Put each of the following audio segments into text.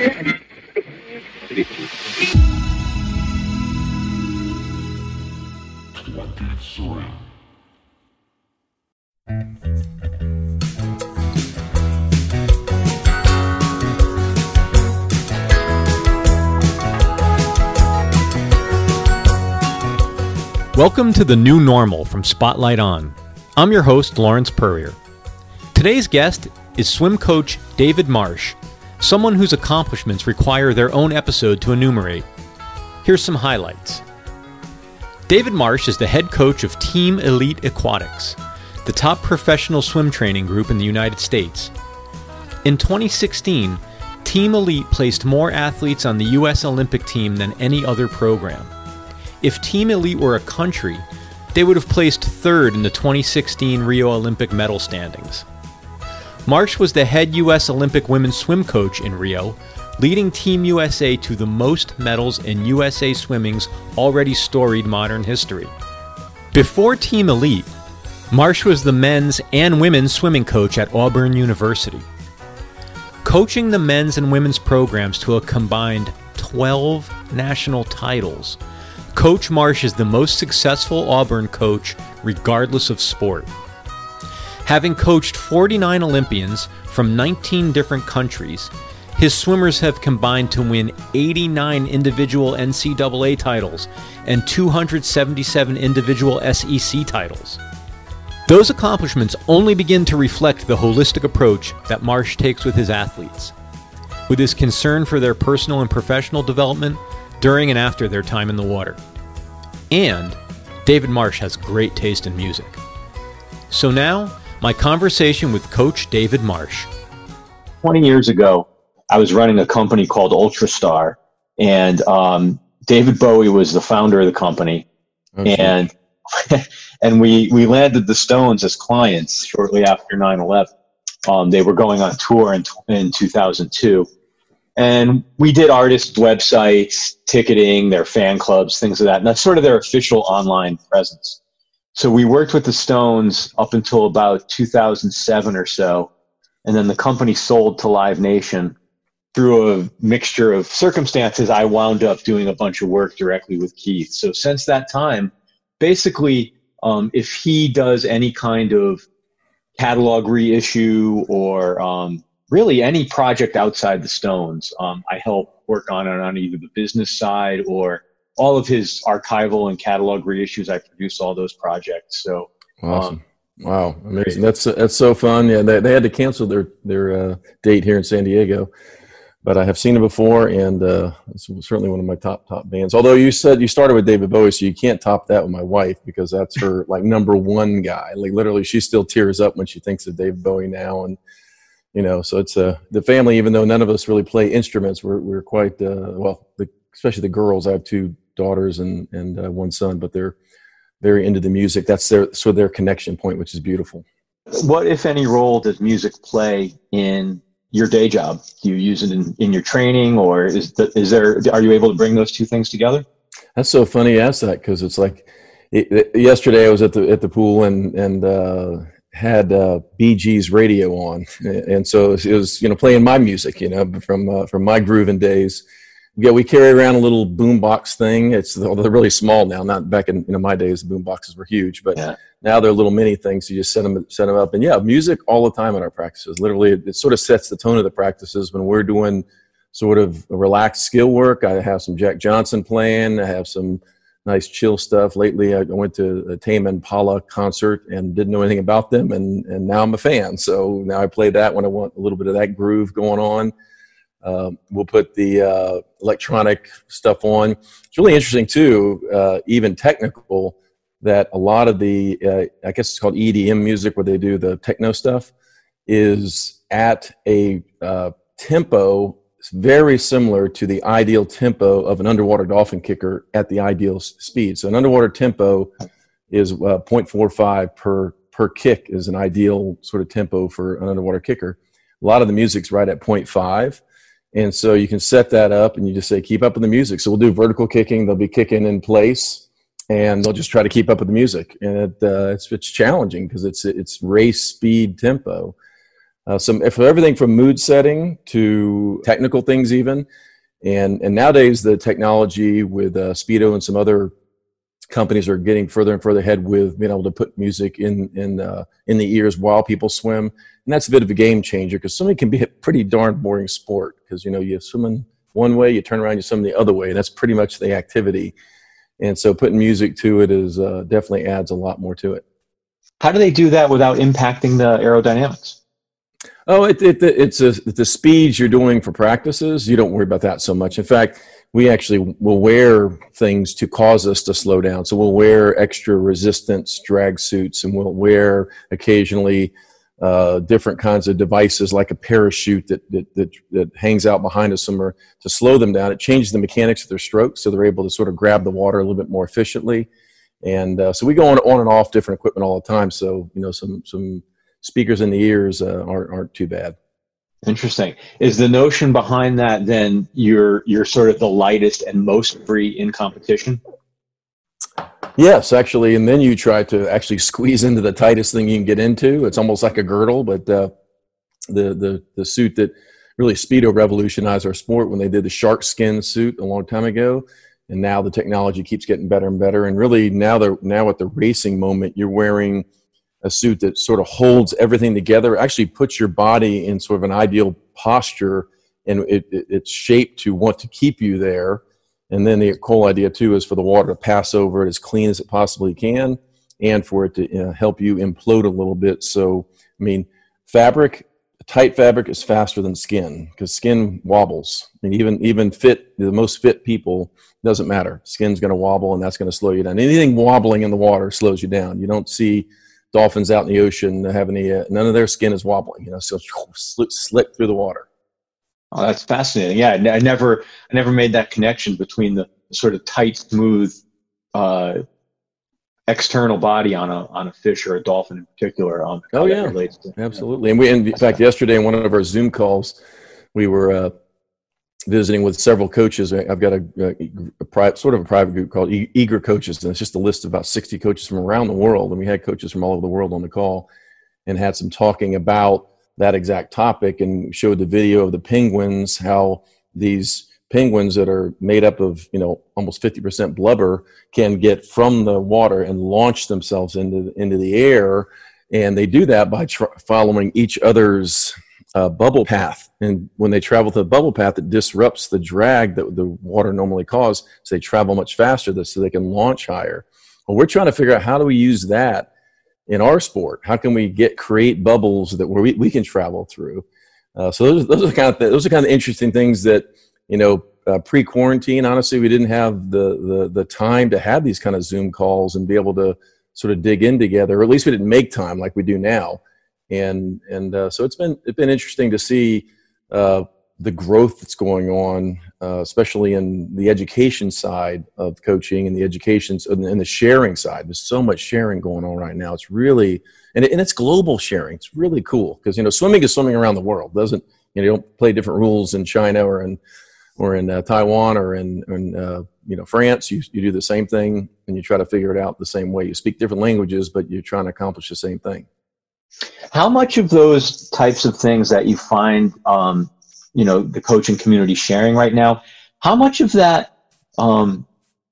Welcome to the new normal from Spotlight On. I'm your host, Lawrence Purrier. Today's guest is swim coach David Marsh, someone whose accomplishments require their own episode to enumerate. Here's some highlights. David Marsh is the head coach of Team Elite Aquatics, the top professional swim training group in the United States. In 2016, Team Elite placed more athletes on the U.S. Olympic team than any other program. If Team Elite were a country, they would have placed third in the 2016 Rio Olympic medal standings. Marsh was the head U.S. Olympic women's swim coach in Rio, leading Team USA to the most medals in USA swimming's already storied modern history. Before Team Elite, Marsh was the men's and women's swimming coach at Auburn University. Coaching the men's and women's programs to a combined 12 national titles Coach Marsh is the most successful Auburn coach, regardless of sport. Having coached 49 Olympians from 19 different countries, his swimmers have combined to win 89 individual NCAA titles and 277 individual SEC titles. Those accomplishments only begin to reflect the holistic approach that Marsh takes with his athletes. With his concern for their personal and professional development, during and after their time in the water. And David Marsh has great taste in music. So now, my conversation with Coach David Marsh. 20 years ago, I was running a company called Ultrastar, and um, David Bowie was the founder of the company. Okay. And and we we landed the Stones as clients shortly after 9/11. Um, they were going on tour in in 2002, and we did artist websites, ticketing, their fan clubs, things of like that. And that's sort of their official online presence. So we worked with the Stones up until about 2007 or so. And then the company sold to Live Nation. Through a mixture of circumstances, I wound up doing a bunch of work directly with Keith. So since that time, basically, um, if he does any kind of catalog reissue or um, really any project outside the Stones, um, I help work on it on either the business side or all of his archival and catalog reissues. I produce all those projects. So awesome. Um, wow, amazing! That's that's so fun. Yeah, they, they had to cancel their their uh, date here in San Diego, but I have seen it before, and uh, it's certainly one of my top top bands. Although you said you started with David Bowie, so you can't top that with my wife because that's her like number one guy. Like literally, she still tears up when she thinks of David Bowie now, and you know so it's uh, the family even though none of us really play instruments we're, we're quite uh, well the, especially the girls i have two daughters and and uh, one son but they're very into the music. That's their so their connection point which is beautiful. What if any role does music play in your day job? Do you use it in, in your training or is, the, is there are you able to bring those two things together? That's so funny you ask that because it's like it, yesterday i was at the at the pool and and uh had uh, Gees radio on, and so it was you know playing my music, you know, from uh, from my grooving days. Yeah, we carry around a little boombox thing. It's they're really small now. Not back in you know my days, the boomboxes were huge, but yeah. now they're little mini things. You just set them set them up, and yeah, music all the time in our practices. Literally, it, it sort of sets the tone of the practices when we're doing sort of relaxed skill work. I have some Jack Johnson playing. I have some nice chill stuff. Lately, I went to a Tame Impala concert and didn't know anything about them, and and now I'm a fan. So now I play that when I want a little bit of that groove going on. Uh, we'll put the uh, electronic stuff on. It's really interesting too, uh, even technical. That a lot of the, uh, I guess it's called EDM music, where they do the techno stuff, is at a uh, tempo very similar to the ideal tempo of an underwater dolphin kicker at the ideal speed. So an underwater tempo is uh, 0.45 per per kick is an ideal sort of tempo for an underwater kicker. A lot of the music's right at 0.5. And so you can set that up and you just say, keep up with the music. So we'll do vertical kicking. They'll be kicking in place and they'll just try to keep up with the music. And it, uh, it's, it's challenging because it's, it's race speed tempo. uh, some for everything from mood setting to technical things even and and nowadays the technology with uh, speedo and some other companies are getting further and further ahead with being able to put music in in uh, in the ears while people swim, and that's a bit of a game changer because swimming can be a pretty darn boring sport because you know you swim in one way, you turn around, you swim the other way, and that's pretty much the activity. And so putting music to it is uh, definitely adds a lot more to it. How do they do that without impacting the aerodynamics? Oh, it, it, it's a, the speeds you're doing for practices. You don't worry about that so much. In fact, we actually will wear things to cause us to slow down. So we'll wear extra resistance drag suits, and we'll wear occasionally uh, different kinds of devices like a parachute that, that, that, that hangs out behind us somewhere to slow them down. It changes the mechanics of their strokes, so they're able to sort of grab the water a little bit more efficiently. And uh, so we go on, on and off different equipment all the time. So you know, some some speakers in the ears uh, aren't aren't too bad. Interesting. Is the notion behind that then you're you're sort of the lightest and most free in competition? Yes, actually, and then you try to actually squeeze into the tightest thing you can get into. It's almost like a girdle, but uh, the the the suit that really Speedo revolutionized our sport when they did the shark skin suit a long time ago, and now the technology keeps getting better and better. And really, now they're now at the racing moment, you're wearing a suit that sort of holds everything together, actually puts your body in sort of an ideal posture and it, it, it's shaped to want to keep you there. And then the whole idea too is for the water to pass over it as clean as it possibly can and for it to uh, help you implode a little bit. So, I mean, fabric, tight fabric is faster than skin because skin wobbles. I mean, even, even fit, the most fit people, doesn't matter. Skin's going to wobble and that's going to slow you down. Anything wobbling in the water slows you down. You don't see dolphins out in the ocean have any uh, none of their skin is wobbling you know so slick through the water oh that's fascinating yeah i never i never made that connection between the sort of tight smooth uh, external body on a on a fish or a dolphin in particular um, oh yeah to, absolutely and we in fact yesterday in one of our zoom calls we were uh, visiting with several coaches. I've got a, a, a private, sort of a private group called e- Eager Coaches, and it's just a list of about 60 coaches from around the world. And we had coaches from all over the world on the call and had some talking about that exact topic and showed the video of the penguins, how these penguins that are made up of, you know, almost 50% blubber can get from the water and launch themselves into, into the air. And they do that by tr- following each other's uh, bubble path. And when they travel to the bubble path, it disrupts the drag that the water normally causes. So they travel much faster so they can launch higher. Well, we're trying to figure out how do we use that in our sport? How can we get create bubbles that where we, we can travel through? Uh, so those, those are kind of th- those are kind of interesting things that you know uh, pre quarantine. Honestly, we didn't have the, the the time to have these kind of Zoom calls and be able to sort of dig in together. Or at least we didn't make time like we do now and and uh, so it's been it's been interesting to see uh, the growth that's going on, uh, especially in the education side of coaching and the education and the sharing side. There's so much sharing going on right now. It's really and, it, and it's global sharing. It's really cool because you know swimming is swimming around the world. Doesn't you know you don't play different rules in China or in or in uh, Taiwan or in, in uh, you know France. You you do the same thing and you try to figure it out the same way. You speak different languages, but you're trying to accomplish the same thing. How much of those types of things that you find, um, you know, the coaching community sharing right now, how much of that um,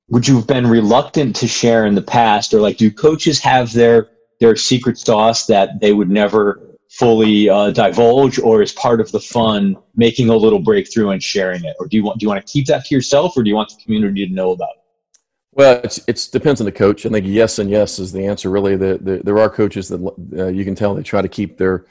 would you have been reluctant to share in the past, or like, do coaches have their their secret sauce that they would never fully uh, divulge, or is part of the fun making a little breakthrough and sharing it, or do you want do you want to keep that to yourself, or do you want the community to know about it? Well, it's it's depends on the coach. I think yes and yes is the answer. Really, the, the there are coaches that uh, you can tell they try to keep their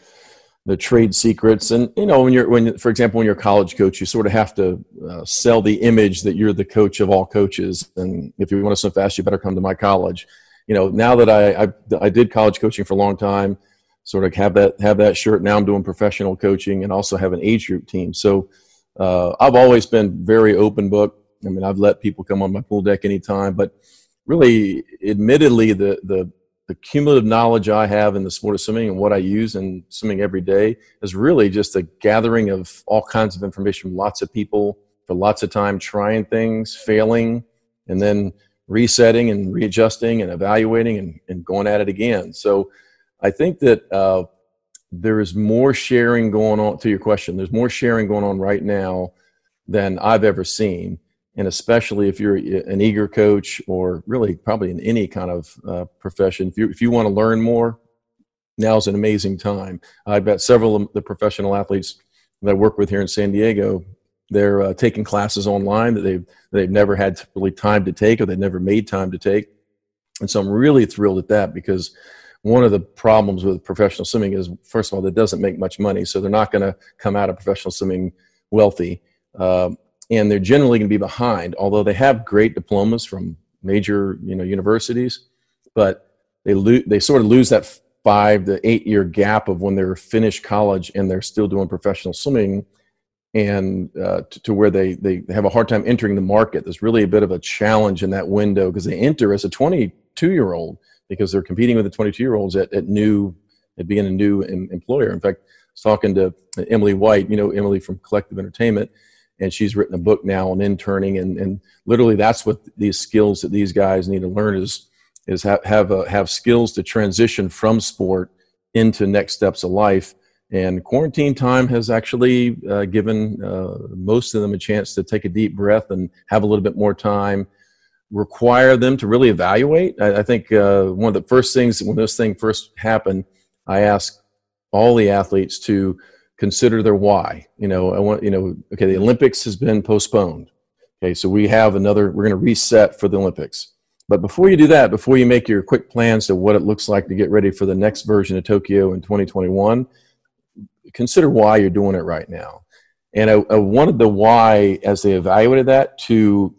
the trade secrets, and you know when you're when for example when you're a college coach, you sort of have to uh, sell the image that you're the coach of all coaches, and if you want to swim fast, you better come to my college. You know, now that I I, I did college coaching for a long time, sort of have that have that shirt. Now I'm doing professional coaching and also have an age group team. So uh, I've always been very open book I mean, I've let people come on my pool deck anytime, but really, admittedly, the the the cumulative knowledge I have in the sport of swimming and what I use in swimming every day is really just a gathering of all kinds of information from lots of people for lots of time, trying things, failing, and then resetting and readjusting and evaluating and, and going at it again. So I think that uh, there is more sharing going on to your question there's more sharing going on right now than i've ever seen and especially if you're an eager coach or really probably in any kind of uh, profession if you, if you want to learn more now's an amazing time. I've got several of the professional athletes that i work with here in san diego. They're uh, taking classes online that they've they've never had really time to take or they've never made time to take. And so i'm really thrilled at that because one of the problems with professional swimming is first of all it doesn't make much money so they're not going to come out of professional swimming wealthy. Uh, and they're generally going to be behind although they have great diplomas from major you know universities but they lo- they sort of lose that five to eight year gap of when they're finished college and they're still doing professional swimming and uh, to, to, where they, they have a hard time entering the market there's really a bit of a challenge in that window because they enter as a 22 year old because they're competing with the 22 year olds at, at new at being a new em- employer. In fact, I was talking to Emily White, you know Emily from Collective Entertainment, and she's written a book now on interning, and, and literally that's what these skills that these guys need to learn is is have have, a, have skills to transition from sport into next steps of life. And quarantine time has actually uh, given uh, most of them a chance to take a deep breath and have a little bit more time require them to really evaluate. I, I think uh, one of the first things when this thing first happened, I asked all the athletes to consider their why. You know, I want you know, okay, the Olympics has been postponed. Okay, so we have another. We're going to reset for the Olympics. But before you do that, before you make your quick plans to what it looks like to get ready for the next version of Tokyo in 2021, consider why you're doing it right now. And I, I wanted the why as they evaluated that to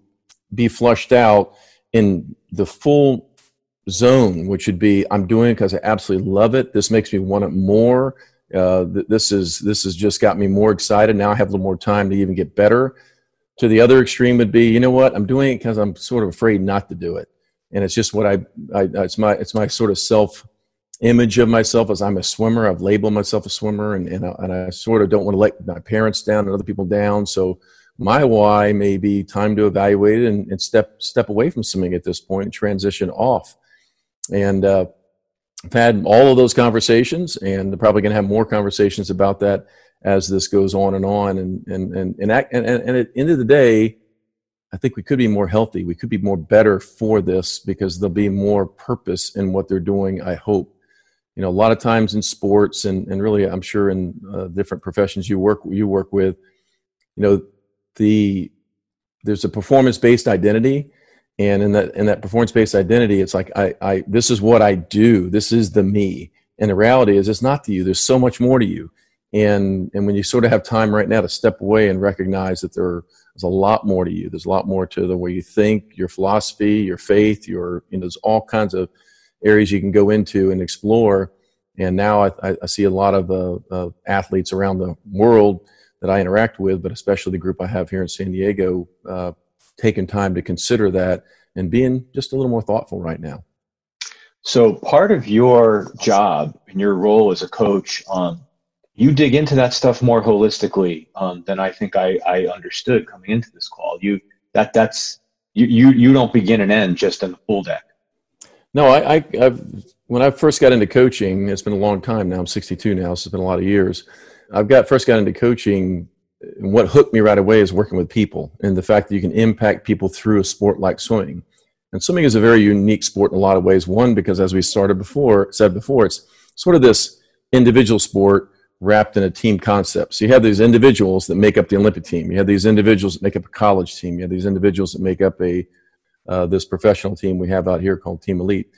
be flushed out in the full zone, which would be I'm doing it because I absolutely love it. This makes me want it more. Uh, this is this has just got me more excited. Now I have a little more time to even get better. To the other extreme would be, you know what? I'm doing it because I'm sort of afraid not to do it, and it's just what I, I it's my it's my sort of self image of myself as I'm a swimmer. I've labeled myself a swimmer, and and I, and I sort of don't want to let my parents down and other people down. So my why may be time to evaluate it and, and step step away from swimming at this point and transition off. And uh, I've had all of those conversations, and I'm probably going to have more conversations about that as this goes on and on. And and and and, and, and at the end of the day, I think we could be more healthy. We could be more better for this because there'll be more purpose in what they're doing. I hope. You know, a lot of times in sports, and, and really, I'm sure in uh, different professions you work you work with, you know, the there's a performance based identity and in that in that performance based identity it's like I, I this is what i do. This is the me. And the reality is it's not to you. There's so much more to you. And and when you sort of have time right now to step away and recognize that there's a lot more to you. There's a lot more to the way you think your philosophy your faith your you know there's all kinds of areas you can go into and explore. And now i, I see a lot of uh, uh, athletes around the world that I interact with, but especially the group I have here in San Diego, uh, taking time to consider that and being just a little more thoughtful right now. So, part of your job and your role as a coach, um, you dig into that stuff more holistically um, than I think I, I understood coming into this call. You that that's you you you don't begin and end just in the pool deck. No, I, I I've when I first got into coaching, it's been a long time now. I'm 62 now, so it's been a lot of years. I've got first got into coaching. And what hooked me right away is working with people and the fact that you can impact people through a sport like swimming. And swimming is a very unique sport in a lot of ways. One, because as we started before, said before, it's sort of this individual sport wrapped in a team concept. So you have these individuals that make up the Olympic team. You have these individuals that make up a college team. You have these individuals that make up a uh, this professional team we have out here called Team Elite.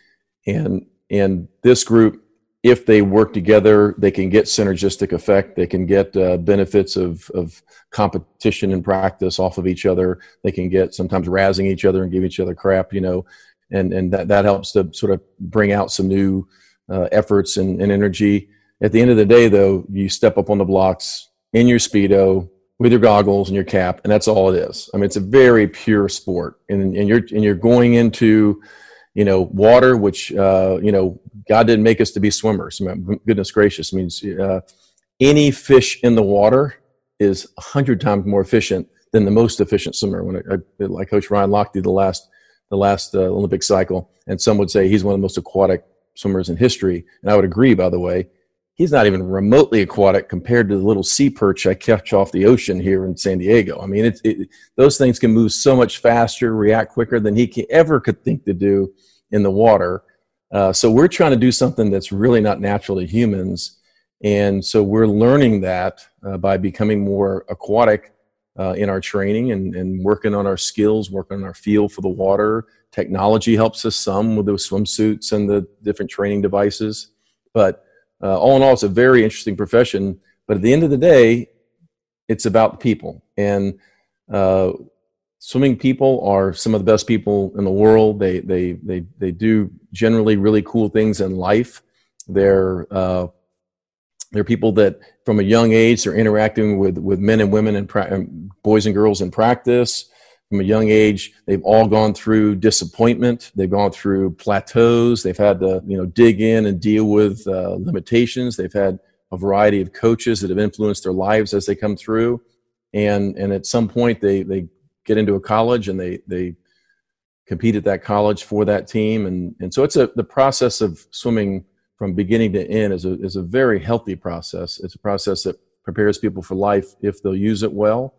And and this group if they work together, they can get synergistic effect. They can get uh, benefits of, of competition and practice off of each other. They can get sometimes razzing each other and give each other crap, you know, and, and that, that helps to sort of bring out some new uh, efforts and, and energy. At the end of the day, though, you step up on the blocks in your Speedo with your goggles and your cap, and that's all it is. I mean, it's a very pure sport, and, and you're and you're going into you know, water, which, uh, you know, God didn't make us to be swimmers. I goodness gracious means uh, any fish in the water is a hundred times more efficient than the most efficient swimmer. When I, I like Coach Ryan Lochte, the last, the last uh, Olympic cycle, and some would say he's one of the most aquatic swimmers in history. And I would agree, by the way, he's not even remotely aquatic compared to the little sea perch I catch off the ocean here in San Diego. I mean, it, those things can move so much faster, react quicker than he can, ever could think to do in the water. Uh, so we're trying to do something that's really not natural to humans. And so we're learning that uh, by becoming more aquatic uh, in our training and, and working on our skills, working on our feel for the water. Technology helps us some with the swimsuits and the different training devices. But uh, all in all, it's a very interesting profession. But at the end of the day, it's about people. And uh, swimming people are some of the best people in the world. They, they, they, they do generally really cool things in life. They're, uh, they're people that from a young age they're interacting with, with men and women and pra- boys and girls in practice from a young age they've all gone through disappointment. They've gone through plateaus. They've had to you know dig in and deal with uh, limitations. They've had a variety of coaches that have influenced their lives as they come through. And and at some point they they get into a college and they they compete at that college for that team. And and so it's a the process of swimming from beginning to end is a is a very healthy process. It's a process that prepares people for life if they'll use it well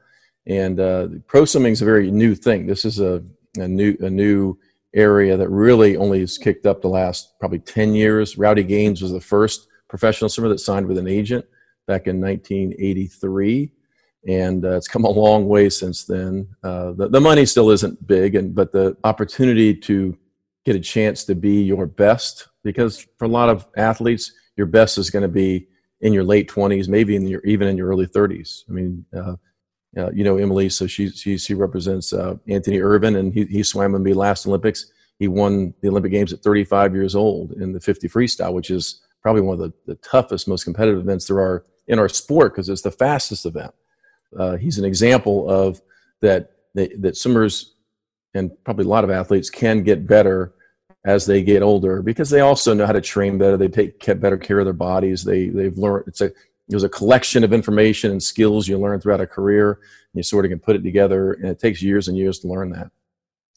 and uh, pro swimming is a very new thing. This is a, a new a new area that really only has kicked up the last probably 10 years. Rowdy Gaines was the first professional swimmer that signed with an agent back in 1983. And uh, it's come a long way since then. Uh, the, the money still isn't big, and but the opportunity to get a chance to be your best, because for a lot of athletes, your best is going to be in your late 20s, maybe in your even in your early 30s. I mean, uh, uh, you know Emily, so she she, she represents uh, Anthony Ervin, and he, he swam in the last Olympics. He won the Olympic Games at 35 years old in the 50 freestyle, which is probably one of the, the toughest, most competitive events there are in our sport because it's the fastest event. Uh, he's an example of that, that that swimmers and probably a lot of athletes can get better as they get older because they also know how to train better. They take better care of their bodies. They they've learned it's a there's a collection of information and skills you learn throughout a career. And you sort of can put it together, and it takes years and years to learn that.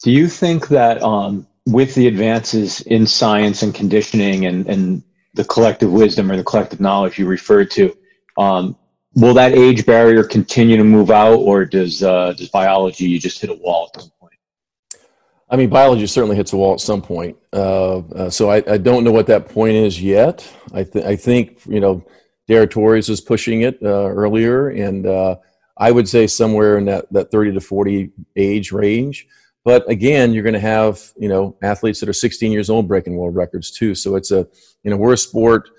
Do you think that um, with the advances in science and conditioning and, and the collective wisdom or the collective knowledge you referred to, um, will that age barrier continue to move out, or does uh, does biology you just hit a wall at some point? I mean, biology certainly hits a wall at some point. Uh, uh, so I, I, don't know what that point is yet. I, th- I think you know Dara Torres was pushing it uh, earlier, and uh, I would say somewhere in that, that 30 to 40 age range. But again, you're going to have you know athletes that are 16 years old breaking world records too. So it's a you know we're a sport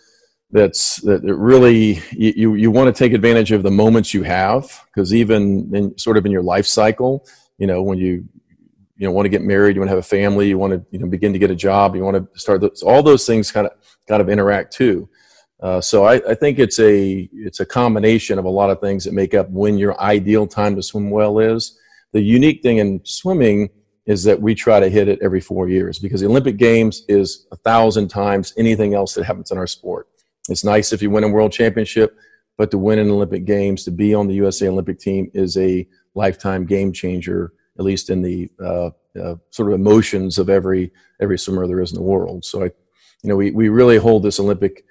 that's that really you you want to take advantage of the moments you have because even in sort of in your life cycle, you know when you you know want to get married, you want to have a family, you want to you know begin to get a job, you want to start those, all those things kind of kind of interact too. Uh, so I, I, think it's a it's a combination of a lot of things that make up when your ideal time to swim well is. The unique thing in swimming is that we try to hit it every four years because the Olympic Games is a thousand times anything else that happens in our sport. It's nice if you win a world championship, but to win an Olympic Games, to be on the USA Olympic team is a lifetime game changer, at least in the uh, uh, sort of emotions of every every swimmer there is in the world. So I, you know, we, we really hold this Olympic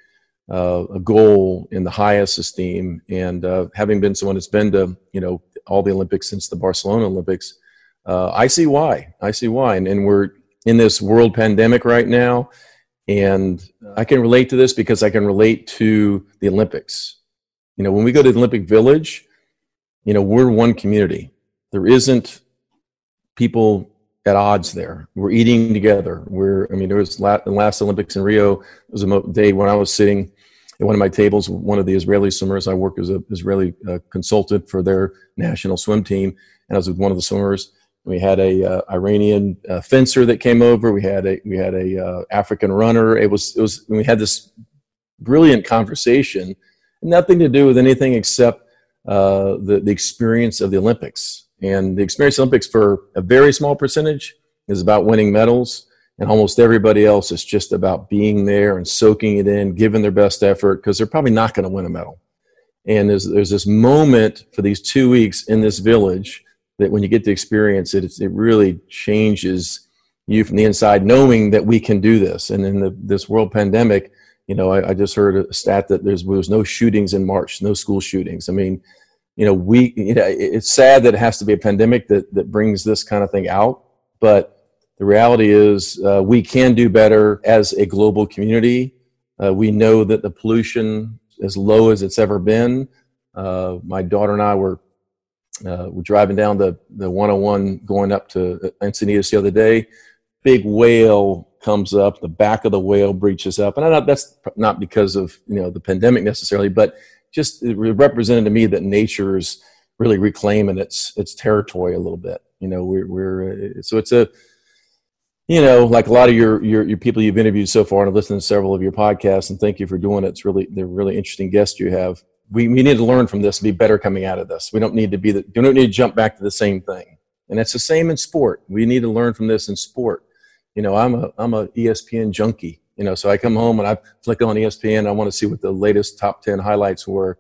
uh, a goal in the highest esteem. And uh, having been someone that's been to you know all the Olympics since the Barcelona Olympics, uh, I see why. I see why. And, and, we're in this world pandemic right now, and I can relate to this because I can relate to the Olympics. You know, when we go to the Olympic Village, you know, we're one community. There isn't people at odds there. We're eating together. We're, I mean, there was the last Olympics in Rio. It was a day when I was sitting at one of my tables. One of the Israeli swimmers. I work as an Israeli uh, consultant for their national swim team, and I was with one of the swimmers. We had a uh, Iranian uh, fencer that came over. We had a we had a uh, African runner. It was it was we had this brilliant conversation, nothing to do with anything except uh, the the experience of the Olympics and the Experience of the Olympics, for a very small percentage, is about winning medals. And almost everybody else is just about being there and soaking it in, giving their best effort, because they're probably not going to win a medal. And there's, there's this moment for these two weeks in this village that when you get to experience it, it really changes you from the inside, knowing that we can do this. And in the, this world pandemic, You know, I, I just heard a stat that there's, there was no shootings in March, no school shootings. I mean, you know, we, you know, it's sad that it has to be a pandemic that, that brings this kind of thing out. But the reality is uh, we can do better as a global community. Uh, we know that the pollution as low as it's ever been. Uh, my daughter and I were, uh, were driving down the, the 101 going up to Encinitas the other day. Big whale comes up, the back of the whale breaches up. And I know that's not because of, you know, the pandemic necessarily, but just it represented to me that nature is really reclaiming its its territory a little bit. You know, we're we're uh, so it's a you know like a lot of your your, your people you've interviewed so far, and I've listened to several of your podcasts, and thank you for doing it. It's really they're really interesting guests you have. We we need to learn from this and be better coming out of this. We don't need to be the we don't need to jump back to the same thing. And it's the same in sport. We need to learn from this in sport. You know, I'm a I'm a ESPN junkie you know, so I come home and I flick on ESPN. I want to see what the latest top 10 highlights were.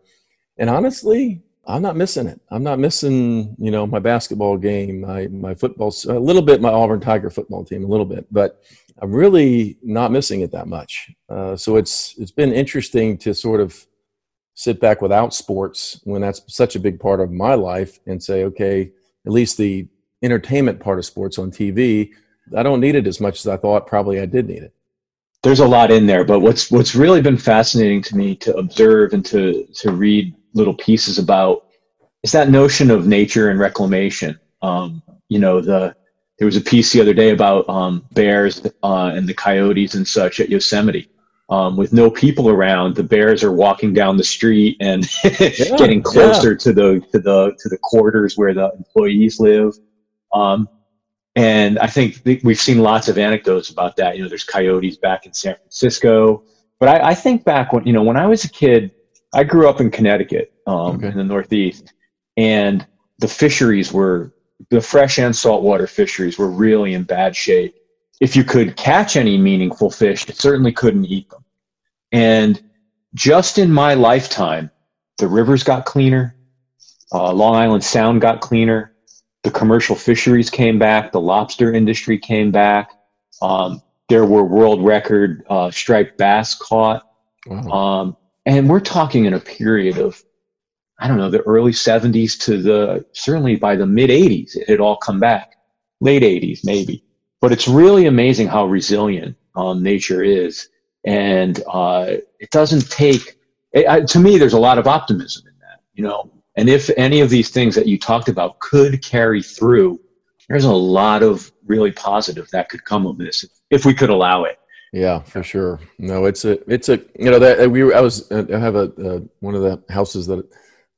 And honestly, I'm not missing it. I'm not missing, you know, my basketball game, my, my football, a little bit, my Auburn Tiger football team, a little bit, but I'm really not missing it that much. Uh, so it's, it's been interesting to sort of sit back without sports when that's such a big part of my life and say, okay, at least the entertainment part of sports on TV, I don't need it as much as I thought probably I did need it there's a lot in there, but what's what's really been fascinating to me to observe and to to read little pieces about is that notion of nature and reclamation. Um, you know, the there was a piece the other day about um, bears uh, and the coyotes and such at Yosemite. Um, with no people around, the bears are walking down the street and yeah, getting closer yeah. to the to the to the quarters where the employees live. Um, and I think we've seen lots of anecdotes about that. You know, there's coyotes back in San Francisco. But I, I think back when, you know, when I was a kid, I grew up in Connecticut, um, okay. in the Northeast, and the fisheries were, the fresh and saltwater fisheries were really in bad shape. If you could catch any meaningful fish, you certainly couldn't eat them. And just in my lifetime, the rivers got cleaner, uh, Long Island Sound got cleaner, the commercial fisheries came back, the lobster industry came back. Um, there were world record uh, striped bass caught. Wow. Um, and we're talking in a period of, I don't know, the early 70s to the certainly by the mid 80s, it had all come back. Late 80s, maybe. But it's really amazing how resilient um, nature is. And uh, it doesn't take, it, to me, there's a lot of optimism in that. You know, and if any of these things that you talked about could carry through, there's a lot of really positive that could come of this if we could allow it. Yeah, for sure. No, it's a, it's a, you know, that we were, I was, I have a, uh, one of the houses that,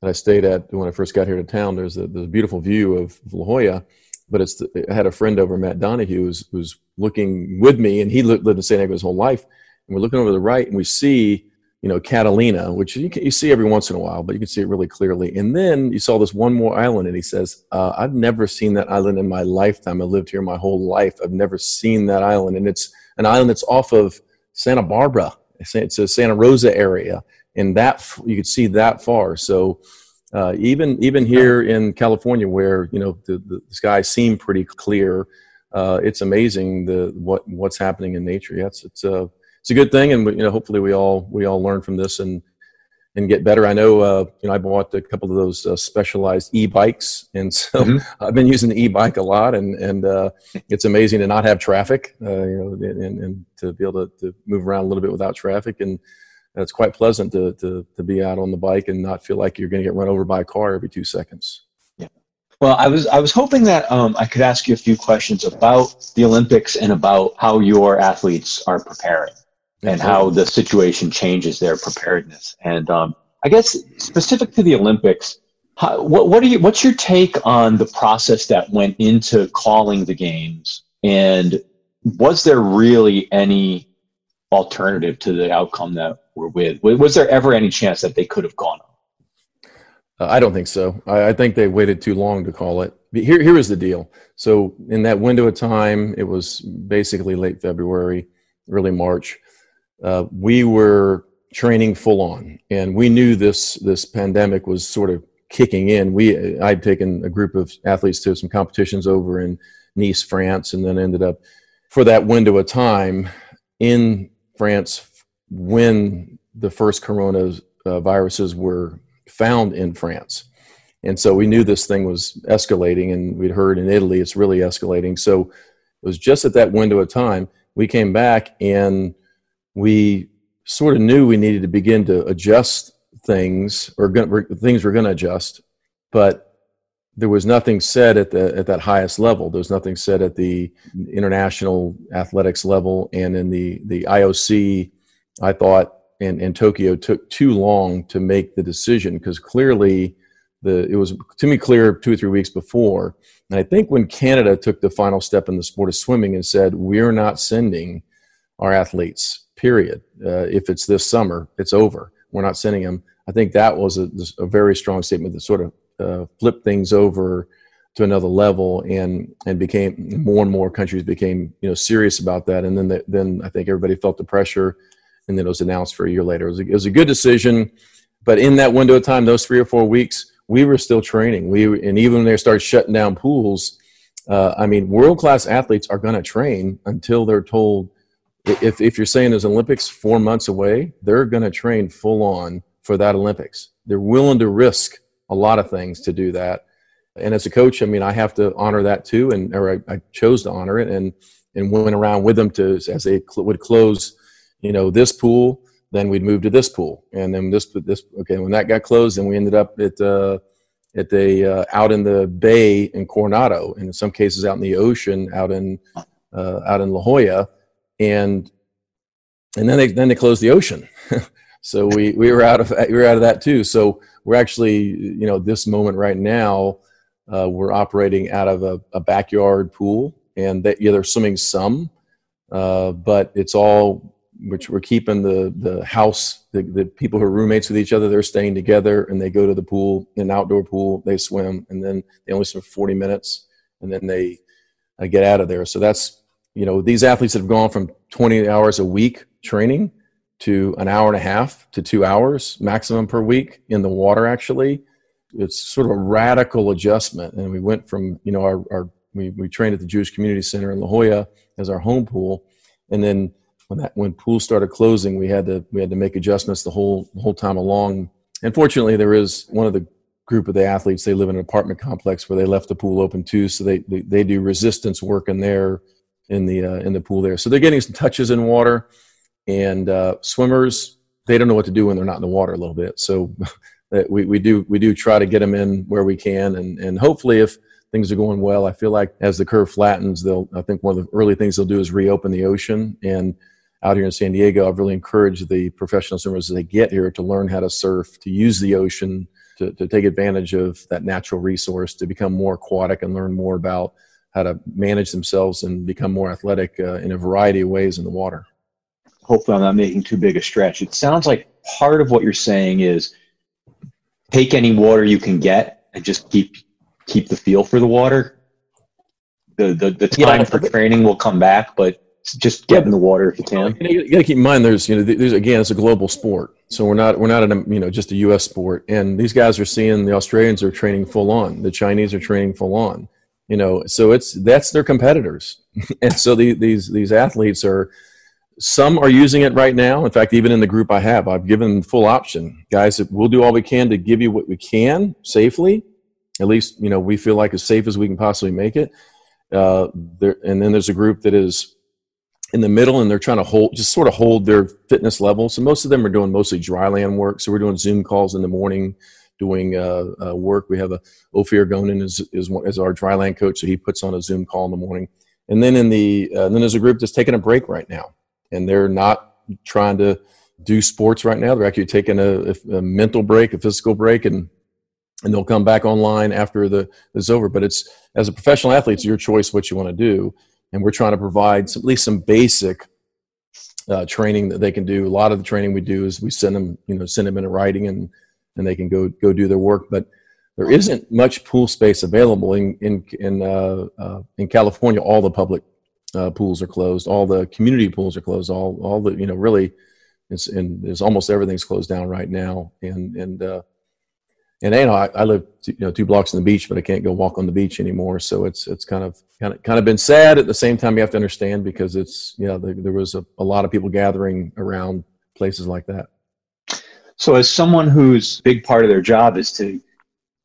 that I stayed at when I first got here to town. There's a, there's a beautiful view of La Jolla, but it's, the, I had a friend over, Matt Donahue, who's, who's looking with me and he lived, lived in San Diego his whole life. And we're looking over the right and we see you know, Catalina, which you, can, you see every once in a while, but you can see it really clearly. And then you saw this one more island, and he says, uh, "I've never seen that island in my lifetime. I lived here my whole life. I've never seen that island, and it's an island that's off of Santa Barbara. It's a Santa Rosa area, and that you could see that far. So." Uh, even even here in California, where you know the, the skies seem pretty clear, uh, it's amazing the what what's happening in nature. Yeah, it's it's uh, it's a good thing, and you know, hopefully we all we all learn from this and and get better. I know, uh, you know, I bought a couple of those uh, specialized e-bikes, and so mm-hmm. I've been using the e-bike a lot, and and uh, it's amazing to not have traffic, uh, you know, and, and to be able to, to move around a little bit without traffic, and it's quite pleasant to, to to be out on the bike and not feel like you're going to get run over by a car every two seconds. Yeah. Well, I was I was hoping that um, I could ask you a few questions about the Olympics and about how your athletes are preparing and how the situation changes their preparedness. And um, I guess specific to the Olympics, how, what, what are you, what's your take on the process that went into calling the games? And was there really any alternative to the outcome that we're with? Was there ever any chance that they could have gone uh, I don't think so. I, I, think they waited too long to call it. Here, here is the deal. So in that window of time, it was basically late February, early March uh, we were training full on, and we knew this this pandemic was sort of kicking in. We I'd taken a group of athletes to some competitions over in Nice, France, and then ended up for that window of time in France when the first coronaviruses viruses were found in France. And so we knew this thing was escalating, and we'd heard in Italy it's really escalating. So it was just at that window of time we came back and we sort of knew we needed to begin to adjust things or things were going to adjust, but there was nothing said at the at that highest level. There was nothing said at the international athletics level and in the the IOC. I thought in, in Tokyo took too long to make the decision because clearly the it was to me clear two or three weeks before. And I think when Canada took the final step in the sport of swimming and said we're not sending our athletes, period. Uh, if it's this summer, it's over. We're not sending them. I think that was a, a very strong statement that sort of uh, flipped things over to another level and and became more and more countries became you know serious about that and then the, then I think everybody felt the pressure and then it was announced for a year later. It was a, it was a good decision, but in that window of time, those three or four weeks, we were still training. We and even when they started shutting down pools, uh, I mean, world class athletes are going to train until they're told. If if you're saying there's Olympics four months away, they're going to train full on for that Olympics. They're willing to risk a lot of things to do that. And as a coach, I mean, I have to honor that too, and or I, I chose to honor it, and and went around with them to as they cl- would close you know, this pool, then we'd move to this pool, and then this this okay. When that got closed, then we ended up at uh, at the uh, out in the bay in Coronado, and in some cases out in the ocean, out in uh, out in La Jolla, and and then they then they closed the ocean. so we we were out of we were out of that too. So we're actually you know this moment right now uh, we're operating out of a, a backyard pool, and that yeah they're swimming some, uh, but it's all which we're keeping the the house the, the people who are roommates with each other they're staying together and they go to the pool an outdoor pool they swim and then they only swim 40 minutes and then they uh, get out of there so that's you know these athletes have gone from 20 hours a week training to an hour and a half to two hours maximum per week in the water actually it's sort of a radical adjustment and we went from you know our, our we, we trained at the jewish community center in la jolla as our home pool and then when that when pools started closing, we had to we had to make adjustments the whole the whole time along. And fortunately, there is one of the group of the athletes. They live in an apartment complex where they left the pool open too, so they they, they do resistance work in there in the uh, in the pool there. So they're getting some touches in water, and uh, swimmers they don't know what to do when they're not in the water a little bit. So we we do we do try to get them in where we can, and and hopefully if things are going well, I feel like as the curve flattens, they'll I think one of the early things they'll do is reopen the ocean and out here in San Diego, I've really encouraged the professional swimmers as they get here to learn how to surf, to use the ocean, to, to take advantage of that natural resource, to become more aquatic and learn more about how to manage themselves and become more athletic uh, in a variety of ways in the water. Hopefully, I'm not making too big a stretch. It sounds like part of what you're saying is take any water you can get and just keep keep the feel for the water. The the, the time yeah. for training will come back, but just get in the water if you can. You got to keep in mind, there's you know, there's again, it's a global sport, so we're not we're not in a you know just a U.S. sport, and these guys are seeing the Australians are training full on, the Chinese are training full on, you know, so it's that's their competitors, and so the, these these athletes are. Some are using it right now. In fact, even in the group I have, I've given them full option. Guys, we'll do all we can to give you what we can safely. At least, you know, we feel like as safe as we can possibly make it. Uh, there, and then there's a group that is in the middle and they're trying to hold just sort of hold their fitness level so most of them are doing mostly dry land work so we're doing zoom calls in the morning doing uh, uh, work. We have a ophir gonin is, is, is our dry land coach so he puts on a zoom call in the morning. And then in the uh, then there's a group that's taking a break right now and they're not trying to do sports right now. They're actually taking a, a mental break a physical break and and they'll come back online after the is over. But it's as a professional athlete it's your choice what you want to do and we're trying to provide some, at least some basic uh, training that they can do. A lot of the training we do is we send them, you know, send them in writing and and they can go go do their work. But there isn't much pool space available in in in uh, uh, in California. All the public uh, pools are closed. All the community pools are closed. All all the you know really, it's and there's almost everything's closed down right now. And and uh, and you know, I, I live you know two blocks from the beach, but I can't go walk on the beach anymore. So it's it's kind of kind of kind of been sad. At the same time, you have to understand because it's you know there, there was a, a lot of people gathering around places like that. So, as someone whose big part of their job is to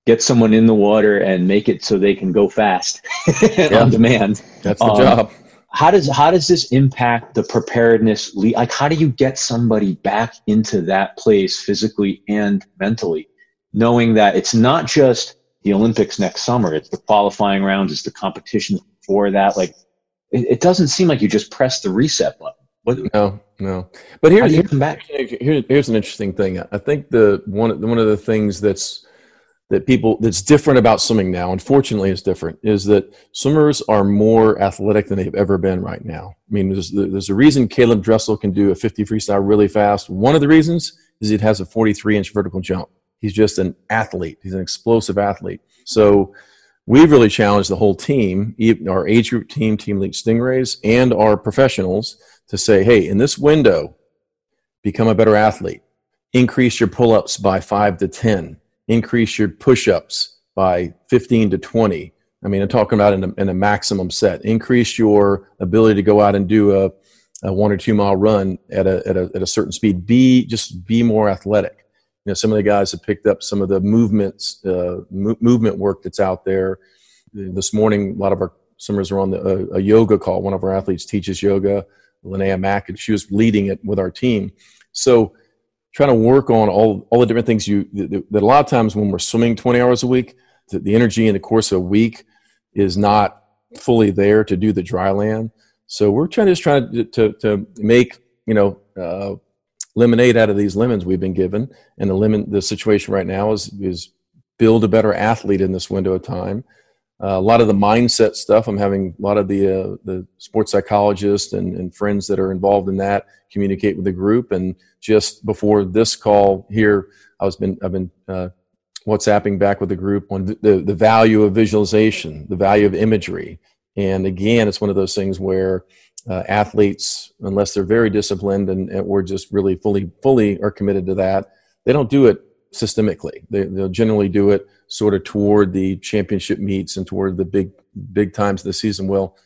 get someone in the water and make it so they can go fast yeah. on demand, that's the um, job. How does how does this impact the preparedness? Like, how do you get somebody back into that place physically and mentally, knowing that it's not just the Olympics next summer; it's the qualifying rounds, it's the competitions before that. Like, it, it doesn't seem like you just press the reset button. What, no, no. But here's here, here, here's an interesting thing. I think the one one of the things that's that people that's different about swimming now, unfortunately, is different. Is that swimmers are more athletic than they've ever been right now. I mean, there's there's a reason Caleb Dressel can do a 50 freestyle really fast. One of the reasons is he has a 43 inch vertical jump. He's just an athlete. He's an explosive athlete. So we've really challenged the whole team, our age group team, Team Elite Stingrays, and our professionals to say, hey, in this window, become a better athlete. Increase your pull ups by five to 10. Increase your push ups by 15 to 20. I mean, I'm talking about in a, in a, maximum set. Increase your ability to go out and do a, a one or two mile run at a, at a, at a certain speed. Be just be more athletic. You know, some of the guys have picked up some of the movements, uh, mo- movement work that's out there. This morning, a lot of our swimmers are on the, a, a yoga call. One of our athletes teaches yoga Linnea Mack, and she was leading it with our team. So trying to work on all, all the different things you that, that a lot of times when we're swimming 20 hours a week, the, the energy in the course of a week is not fully there to do the dry land. So we're trying to just trying to, to, to make, you know, uh, lemonade out of these lemons we've been given. And the lemon, the situation right now is, is build a better athlete in this window of time a lot of the mindset stuff. I'm having a lot of the uh, the sports psychologists and, and friends that are involved in that communicate with the group. And just before this call here, I was been I've been uh, WhatsApping back with the group on the the value of visualization, the value of imagery. And again, it's one of those things where uh, athletes, unless they're very disciplined and, and we're just really fully fully are committed to that, they don't do it systemically. They, they'll generally do it sort of toward the championship meets and toward the big big times of the season. Well,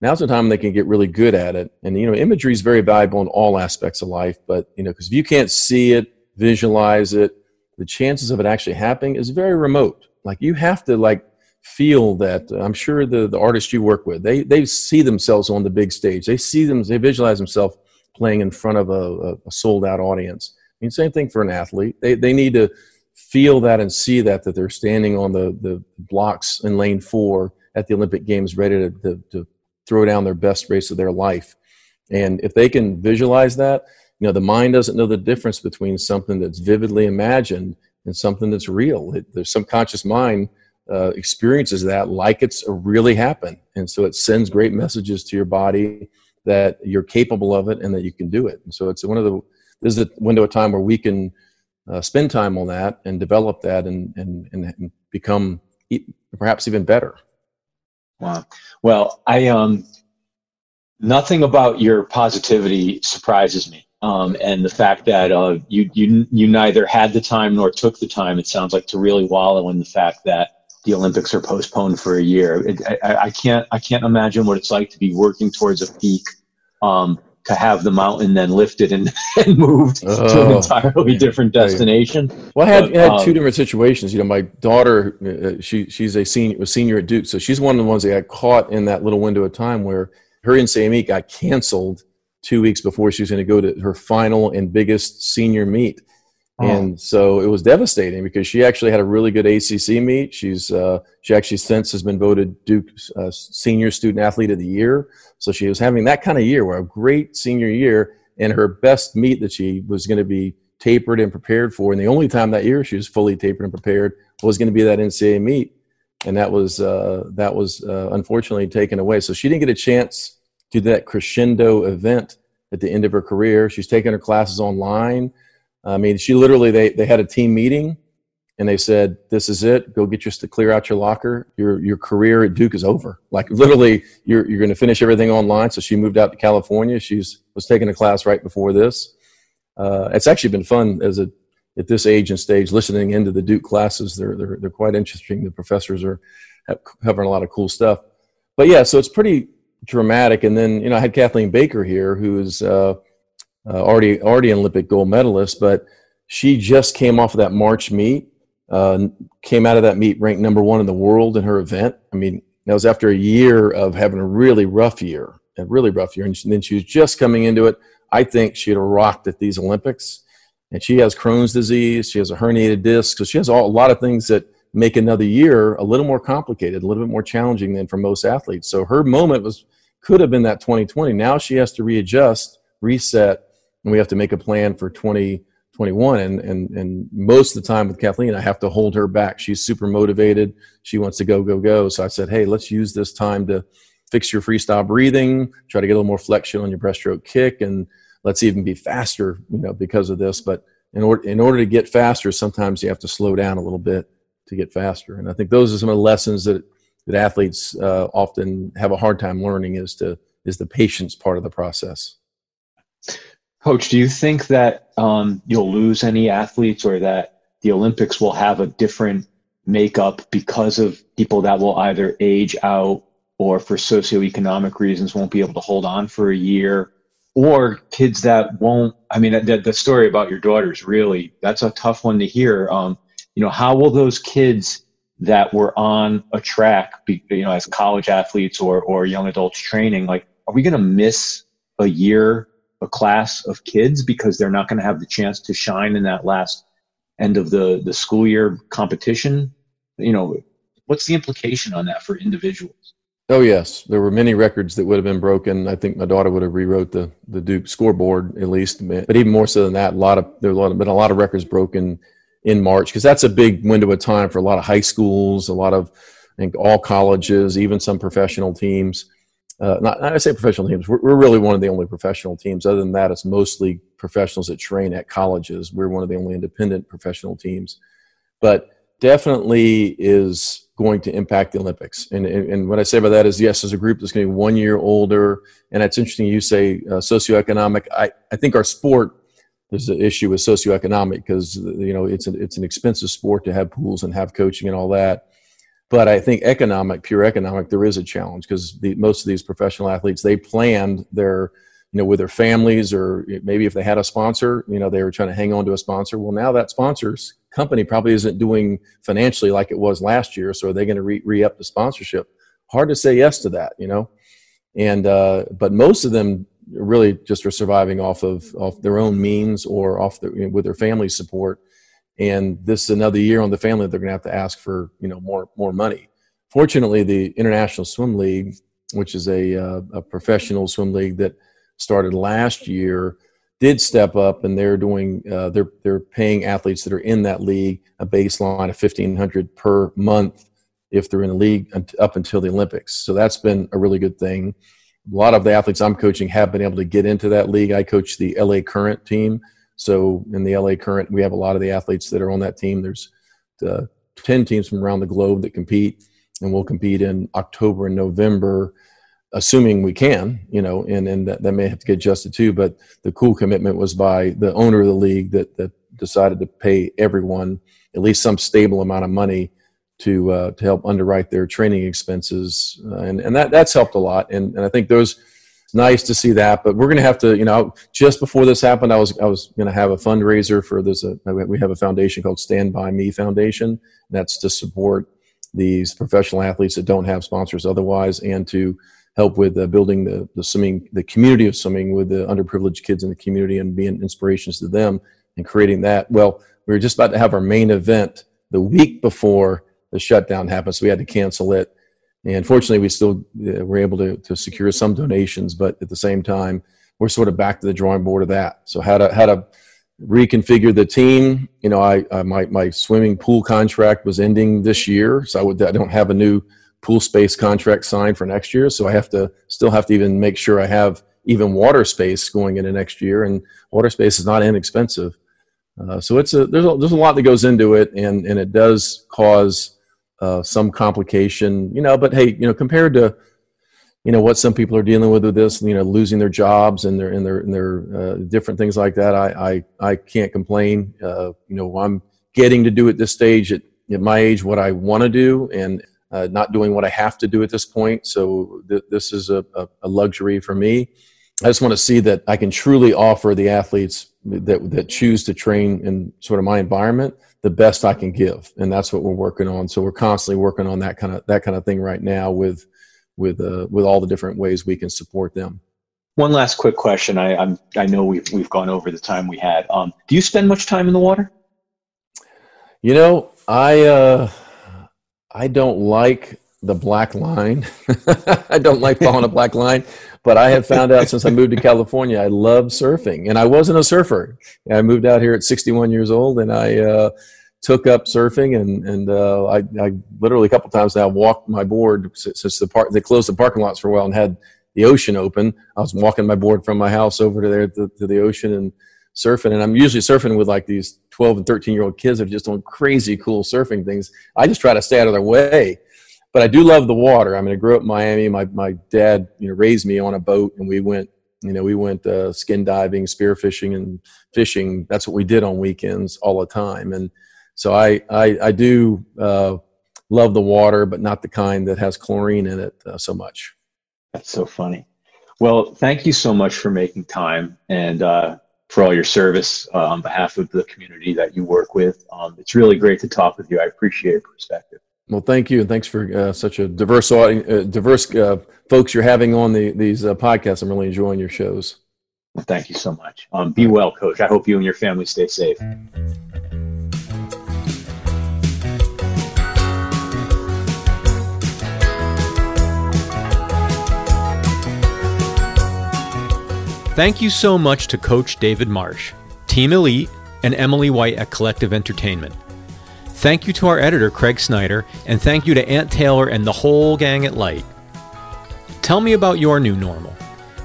now's the time they can get really good at it. And you know, imagery is very valuable in all aspects of life. But you know, because if you can't see it, visualize it, the chances of it actually happening is very remote. Like you have to like feel that. Uh, I'm sure the the artists you work with, they they see themselves on the big stage. They see them. They visualize themselves playing in front of a, a sold out audience. I mean, same thing for an athlete. They they need to feel that and see that that they're standing on the the blocks in lane four at the Olympic Games, ready to, to, to throw down their best race of their life. And if they can visualize that, you know, the mind doesn't know the difference between something that's vividly imagined and something that's real. It, the subconscious mind uh, experiences that like it's really happened, and so it sends great messages to your body that you're capable of it and that you can do it. And so it's one of the this is a window of time where we can uh, spend time on that and develop that and, and, and become perhaps even better. Wow. Well, I, um, nothing about your positivity surprises me. Um, and the fact that uh, you, you, you neither had the time nor took the time, it sounds like, to really wallow in the fact that the Olympics are postponed for a year. It, I, I, can't I can't imagine what it's like to be working towards a peak um, to have the mountain then lifted and, and moved oh, to an oh, entirely yeah. different destination. Well, I had, but, had um, two different situations. You know, my daughter, uh, she she's a senior, a senior at Duke, so she's one of the ones that got caught in that little window of time where her NCAA meet got canceled two weeks before she was going to go to her final and biggest senior meet. Oh. And so it was devastating because she actually had a really good ACC meet. She's uh, she actually since has been voted Duke uh, Senior Student Athlete of the Year. So she was having that kind of year, where a great senior year, and her best meet that she was going to be tapered and prepared for. And the only time that year she was fully tapered and prepared was going to be that NCAA meet, and that was uh, that was uh, unfortunately taken away. So she didn't get a chance to do that crescendo event at the end of her career. She's taking her classes online. I mean, she literally they they had a team meeting and they said, "This is it. Go get your to clear out your locker. Your your career at Duke is over. Like literally, you're you're going to finish everything online." So she moved out to California. She's was taking a class right before this. Uh, it's actually been fun as a at this age and stage listening into the Duke classes. They're they're they're quite interesting. The professors are covering a lot of cool stuff. But yeah, so it's pretty dramatic. And then you know I had Kathleen Baker here, who's uh, uh, already already an Olympic gold medalist, but she just came off of that March meet, uh, came out of that meet ranked number one in the world in her event. I mean, that was after a year of having a really rough year, a really rough year, and then she was just coming into it. I think she'd have rocked at these Olympics. And she has Crohn's disease. She has a herniated disc. So she has all, a lot of things that make another year a little more complicated, a little bit more challenging than for most athletes. So her moment was could have been that 2020. Now she has to readjust, reset, and we have to make a plan for 2021. And and and most of the time with Kathleen, I have to hold her back. She's super motivated. She wants to go go go. So I said, hey, let's use this time to fix your freestyle breathing, try to get a little more flexion on your breaststroke kick, and let's even be faster, you know, because of this. But in order in order to get faster, sometimes you have to slow down a little bit to get faster. And I think those are some of the lessons that that athletes uh, often have a hard time learning is to is the patience part of the process. Coach, do you think that um, you'll lose any athletes, or that the Olympics will have a different makeup because of people that will either age out or for socioeconomic reasons won't be able to hold on for a year? Or kids that won't i mean the, the story about your daughters really that's a tough one to hear. Um, you know how will those kids that were on a track be, you know as college athletes or or young adults training like are we going to miss a year a class of kids because they're not going to have the chance to shine in that last end of the the school year competition you know what's the implication on that for individuals Oh yes, there were many records that would have been broken. I think my daughter would have rewrote the the Duke scoreboard at least, but even more so than that, a lot of there have been a lot of records broken in March because that's a big window of time for a lot of high schools, a lot of I think all colleges, even some professional teams. Uh, not, I say professional teams. We're, we're really one of the only professional teams. Other than that, it's mostly professionals that train at colleges. We're one of the only independent professional teams, but definitely is going to impact the Olympics. And, and, and, what I say by that is, yes, as a group that's going to be one year older, and it's interesting you say uh, socioeconomic. I, I think our sport, there's an issue with socioeconomic because, you know, it's, a, it's an expensive sport to have pools and have coaching and all that. But I think economic, pure economic, there is a challenge because most of these professional athletes, they planned their, you know, with their families or maybe if they had a sponsor, you know, they were trying to hang on to a sponsor. Well, now that sponsor's company probably isn't doing financially like it was last year. So are they going to re up the sponsorship? Hard to say yes to that, you know. And uh, but most of them really just are surviving off of off their own means or off their, you know, with their family support. And this is another year on the family they're going to have to ask for you know more more money. Fortunately, the International Swim League, which is a, uh, a professional swim league that started last year, did step up and they're doing uh, they're they're paying athletes that are in that league a baseline of 1500 per month if they're in the league up until the olympics. So that's been a really good thing. A lot of the athletes i'm coaching have been able to get into that league. I coach the la current team so in the la current we have a lot of the athletes that are on that team there's uh, 10 teams from around the globe that compete and we'll compete in october and november assuming we can, you know, and, and that, that may have to get adjusted too. But the cool commitment was by the owner of the league that, that decided to pay everyone at least some stable amount of money to uh, to help underwrite their training expenses, uh, and and that that's helped a lot. And and I think those nice to see that. But we're going to have to, you know, just before this happened, I was I was going to have a fundraiser for this. Uh, we have a foundation called Stand by Me Foundation. and that's to support these professional athletes that don't have sponsors otherwise, and to help with uh, building the, the swimming, the community of swimming with the underprivileged kids in the community and being inspirations to them and creating that. Well, we were just about to have our main event the week before the shutdown happened, so we had to cancel it. And fortunately, we still uh, were able to, to secure some donations, but at the same time, we're sort of back to the drawing board of that. So how to how to reconfigure the team. You know, I, I my my swimming pool contract was ending this year, so I would I don't have a new pool space contract signed for next year. So I have to still have to even make sure I have even water space going into next year, and water space is not inexpensive. Uh, so it's a there's a there's a lot that goes into it, and and it does cause uh, some complication, you know. But hey, you know, compared to you know what some people are dealing with with this, you know, losing their jobs and their and their and their uh, different things like that, I I I can't complain. Uh, you know, I'm getting to do at this stage at, at my age what I want to do, and uh, not doing what I have to do at this point. So th- this is a, a, a, luxury for me. I just want to see that I can truly offer the athletes that that choose to train in sort of my environment the best I can give, and that's what we're working on. So we're constantly working on that kind of that kind of thing right now with with uh, with all the different ways we can support them. One last quick question. I I'm, i know we've we've gone over the time we had. Um, do you spend much time in the water? You know, I uh, I don't like the black line. I don't like following a black line, but I have found out since I moved to California, I love surfing, and I wasn't a surfer. I moved out here at 61 years old, and I uh, took up surfing, and and uh, I, I, literally a couple times now walked my board since the park they closed the parking lots for a while and had the ocean open. I was walking my board from my house over to there to, to the ocean and surfing, and I'm usually surfing with like these 12 and 13 year old kids that are just doing crazy cool surfing things. I just try to stay out of their way. But I do love the water. I mean, I grew up in Miami. My, my dad, you know, raised me on a boat and we went, you know, we went uh, skin diving, spearfishing and fishing. That's what we did on weekends all the time. And so I, I, I do uh, love the water, but not the kind that has chlorine in it uh, so much. That's so funny. Well, thank you so much for making time and uh, for all your service uh, on behalf of the community that you work with. Um, it's really great to talk with you. I appreciate your perspective. Well, thank you, and thanks for uh, such a diverse uh, diverse uh, folks you're having on the, these uh, podcasts. I'm really enjoying your shows. Well, thank you so much. Um, be well, Coach. I hope you and your family stay safe. Thank you so much to Coach David Marsh, Team Elite, and Emily White at Collective Entertainment. Thank you to our editor, Craig Snyder, and thank you to Ant Taylor and the whole gang at Lyte. Tell me about your new normal.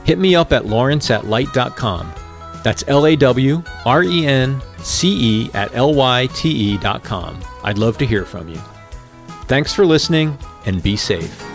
Hit me up at lawrence at lyte.com. That's L A W R E N C E at L Y T E.com. I'd love to hear from you. Thanks for listening and be safe.